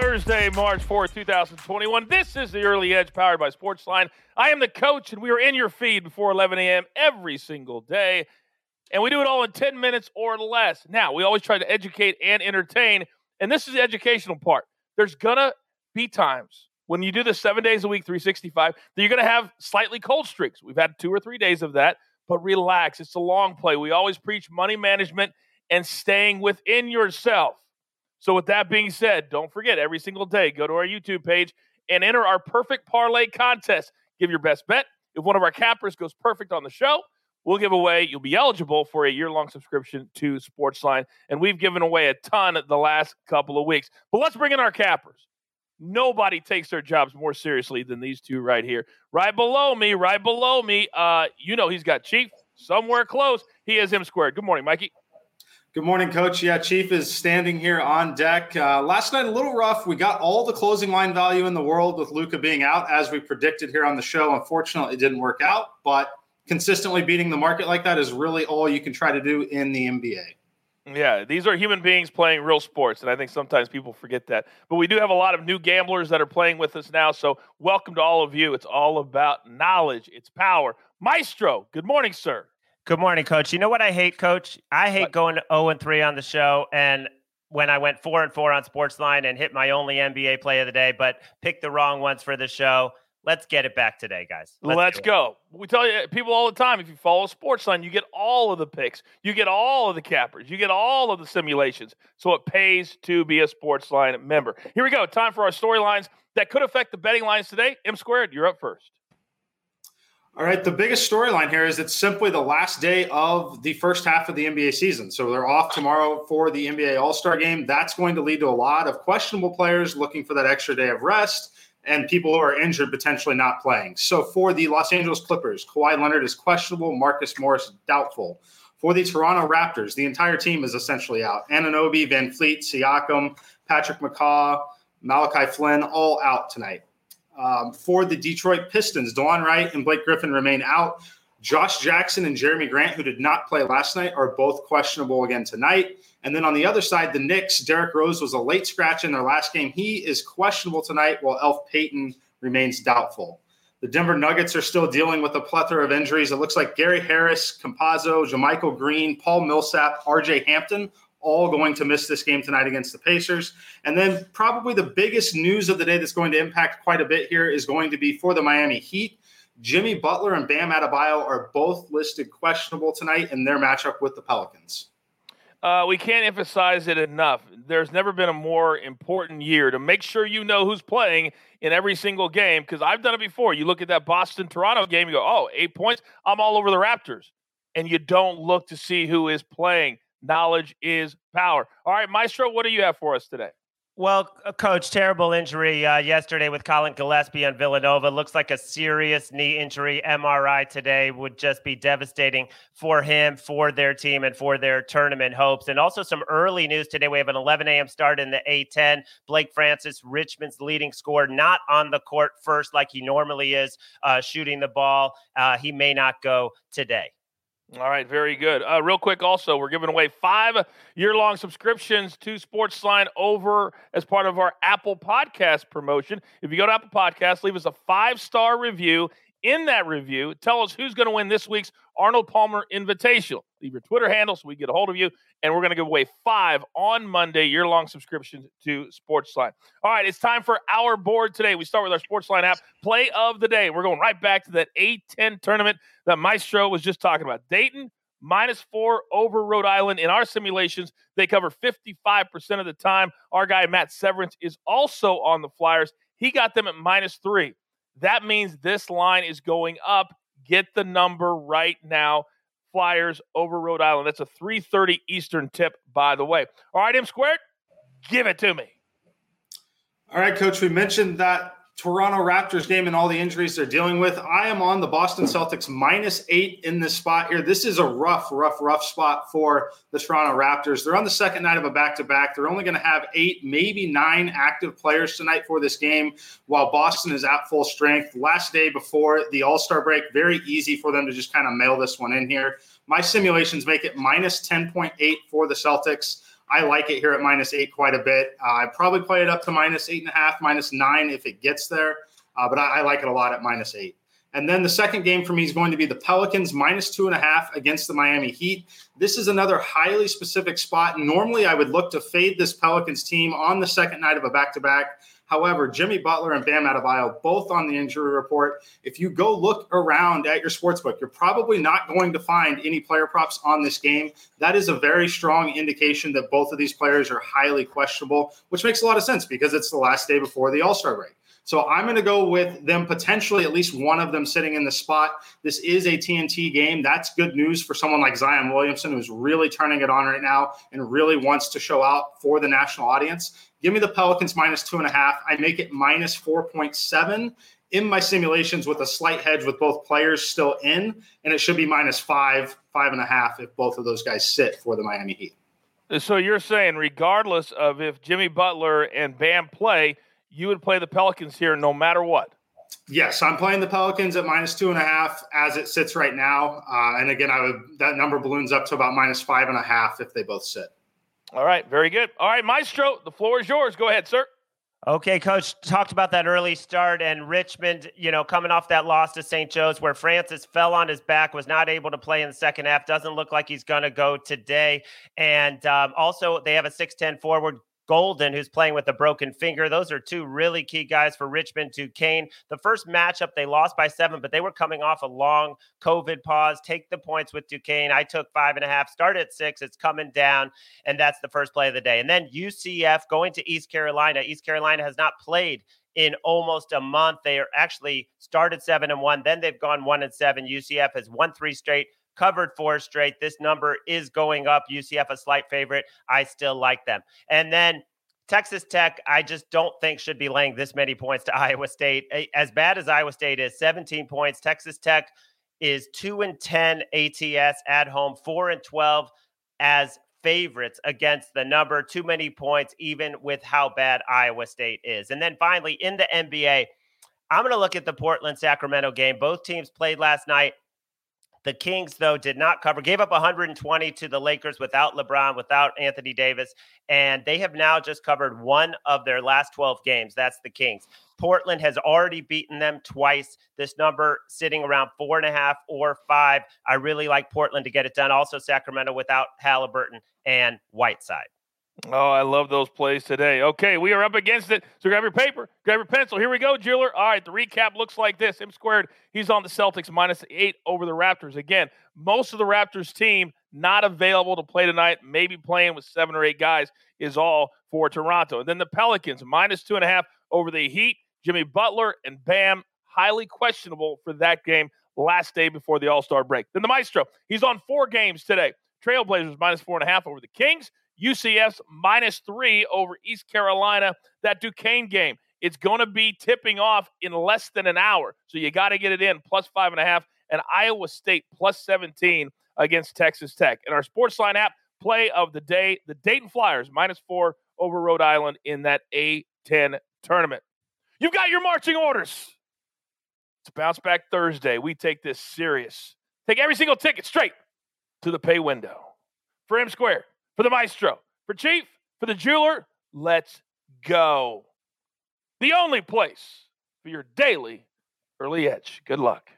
Thursday, March 4th, 2021. This is the Early Edge powered by Sportsline. I am the coach, and we are in your feed before 11 a.m. every single day. And we do it all in 10 minutes or less. Now, we always try to educate and entertain. And this is the educational part. There's going to be times when you do this seven days a week, 365, that you're going to have slightly cold streaks. We've had two or three days of that, but relax. It's a long play. We always preach money management and staying within yourself. So, with that being said, don't forget every single day, go to our YouTube page and enter our perfect parlay contest. Give your best bet. If one of our cappers goes perfect on the show, we'll give away, you'll be eligible for a year long subscription to Sportsline. And we've given away a ton the last couple of weeks. But let's bring in our cappers. Nobody takes their jobs more seriously than these two right here. Right below me, right below me, uh, you know he's got Chief somewhere close. He is M squared. Good morning, Mikey. Good morning, Coach. Yeah, Chief is standing here on deck. Uh, last night, a little rough. We got all the closing line value in the world with Luka being out, as we predicted here on the show. Unfortunately, it didn't work out, but consistently beating the market like that is really all you can try to do in the NBA. Yeah, these are human beings playing real sports, and I think sometimes people forget that. But we do have a lot of new gamblers that are playing with us now, so welcome to all of you. It's all about knowledge, it's power. Maestro, good morning, sir. Good morning, Coach. You know what I hate, Coach? I hate what? going 0 and 3 on the show, and when I went 4 and 4 on Sportsline and hit my only NBA play of the day, but picked the wrong ones for the show. Let's get it back today, guys. Let's, Let's go. We tell you people all the time if you follow Sportsline, you get all of the picks, you get all of the cappers, you get all of the simulations. So it pays to be a Sportsline member. Here we go. Time for our storylines that could affect the betting lines today. M squared, you're up first. All right, the biggest storyline here is it's simply the last day of the first half of the NBA season. So they're off tomorrow for the NBA All Star game. That's going to lead to a lot of questionable players looking for that extra day of rest and people who are injured potentially not playing. So for the Los Angeles Clippers, Kawhi Leonard is questionable, Marcus Morris doubtful. For the Toronto Raptors, the entire team is essentially out. Anunoby, VanVleet, Siakam, Patrick McCaw, Malachi Flynn, all out tonight. Um, for the Detroit Pistons, Delon Wright and Blake Griffin remain out. Josh Jackson and Jerami Grant, who did not play last night, are both questionable again tonight. And then on the other side, the Knicks, Derrick Rose was a late scratch in their last game. He is questionable tonight, while Elf Payton remains doubtful. The Denver Nuggets are still dealing with a plethora of injuries. It looks like Gary Harris, Campazzo, JaMychal Green, Paul Millsap, RJ Hampton all going to miss this game tonight against the Pacers. And then probably the biggest news of the day that's going to impact quite a bit here is going to be for the Miami Heat. Jimmy Butler and Bam Adebayo are both listed questionable tonight in their matchup with the Pelicans. Uh, we can't emphasize it enough. There's never been a more important year to make sure you know who's playing in every single game because I've done it before. You look at that Boston Toronto game, you go, oh, eight points. I'm all over the Raptors. And you don't look to see who is playing. Knowledge is power. All right, Maestro, what do you have for us today? Well, coach, terrible injury uh, yesterday with Collin Gillespie on Villanova. Looks like a serious knee injury. MRI today would just be devastating for him, for their team, and for their tournament hopes. And also some early news today. We have an 11 a.m. start in the A10. Blake Francis, Richmond's leading scorer, not on the court first like he normally is, uh, shooting the ball. Uh, he may not go today. All right, very good. Uh, real quick, also, we're giving away five year long subscriptions to Sportsline over as part of our Apple Podcast promotion. If you go to Apple Podcast, leave us a five star review in that review, tell us who's going to win this week's Arnold Palmer Invitational. Leave your Twitter handle so we get a hold of you. And we're going to give away five on Monday year long subscriptions to Sportsline. All right, it's time for our board today. We start with our Sportsline app play of the day. We're going right back to that A10 tournament that Maestro was just talking about. Dayton minus four over Rhode Island. In our simulations, they cover 55% of the time. Our guy, Matt Severance, is also on the Flyers. He got them at minus three. That means this line is going up. Get the number right now. Flyers over Rhode Island. That's a 3:30 Eastern tip, by the way. All right, M squared, give it to me. All right, coach. We mentioned that Toronto Raptors game and all the injuries they're dealing with. I am on the Boston Celtics minus eight in this spot here. This is a rough, rough, rough spot for the Toronto Raptors. They're on the second night of a back to back. They're only going to have eight, maybe nine active players tonight for this game, while Boston is at full strength. Last day before the All Star break, very easy for them to just kind of mail this one in here. My simulations make it minus 10.8 for the Celtics. I like it here at minus eight quite a bit. Uh, I probably play it up to minus eight and a half, minus nine if it gets there, uh, but I, I like it a lot at minus eight. And then the second game for me is going to be the Pelicans minus two and a half against the Miami Heat. This is another highly specific spot. Normally, I would look to fade this Pelicans team on the second night of a back to back. However, Jimmy Butler and Bam Adebayo both on the injury report. If you go look around at your sportsbook, you're probably not going to find any player props on this game. That is a very strong indication that both of these players are highly questionable, which makes a lot of sense because it's the last day before the All Star break. So I'm going to go with them potentially at least one of them sitting in the spot. This is a TNT game. That's good news for someone like Zion Williamson, who's really turning it on right now and really wants to show out for the national audience. Give me the Pelicans minus two and a half. I make it minus 4.7 in my simulations with a slight hedge with both players still in, and it should be minus five, five and a half if both of those guys sit for the Miami Heat. So you're saying, regardless of if Jimmy Butler and Bam play, you would play the Pelicans here no matter what. Yes, I'm playing the Pelicans at minus two and a half as it sits right now. Uh, and again, I would that number balloons up to about minus five and a half if they both sit. All right, very good. All right, Maestro, the floor is yours. Go ahead, sir. Okay, coach, talked about that early start and Richmond, you know, coming off that loss to St. Joe's where Francis fell on his back, was not able to play in the second half. Doesn't look like he's going to go today. And um, also, they have a 6'10 forward Golden, who's playing with a broken finger. Those are two really key guys for Richmond Duquesne. The first matchup, they lost by seven, but they were coming off a long COVID pause. Take the points with Duquesne. I took five and a half, start at six. It's coming down, and that's the first play of the day. And then UCF going to East Carolina. East Carolina has not played in almost a month. They are actually started seven and one, then they've gone one and seven. UCF has won three straight covered four straight. This number is going up. UCF a slight favorite. I still like them. And then Texas Tech, I just don't think should be laying this many points to Iowa State. As bad as Iowa State is, 17 points. Texas Tech is 2 and 10 ATS at home, 4 and 12 as favorites against the number. Too many points, even with how bad Iowa State is. And then finally, in the NBA, I'm going to look at the Portland Sacramento game. Both teams played last night. The Kings, though, did not cover, gave up 120 to the Lakers without LeBron, without Anthony Davis, and they have now just covered one of their last 12 games. That's the Kings. Portland has already beaten them twice. This number sitting around four and a half or five. I really like Portland to get it done. Also, Sacramento without Halliburton and Whiteside. Oh, I love those plays today. Okay, we are up against it. So grab your paper, grab your pencil. Here we go, Jeweler. All right, the recap looks like this. M squared, he's on the Celtics minus eight over the Raptors. Again, most of the Raptors team not available to play tonight, maybe playing with seven or eight guys is all for Toronto. And then the Pelicans minus two and a half over the Heat. Jimmy Butler and Bam, highly questionable for that game last day before the All Star break. Then the Maestro, he's on four games today. Trailblazers minus four and a half over the Kings. UCF's minus three over East Carolina. That Duquesne game, it's going to be tipping off in less than an hour. So you got to get it in plus five and a half. And Iowa State plus 17 against Texas Tech. And our Sportsline app play of the day, the Dayton Flyers minus four over Rhode Island in that A10 tournament. You've got your marching orders. It's bounce back Thursday. We take this serious. Take every single ticket straight to the pay window. For M Square, for the maestro, for Chief, for the jeweler. Let's go. The only place for your daily early edge. Good luck.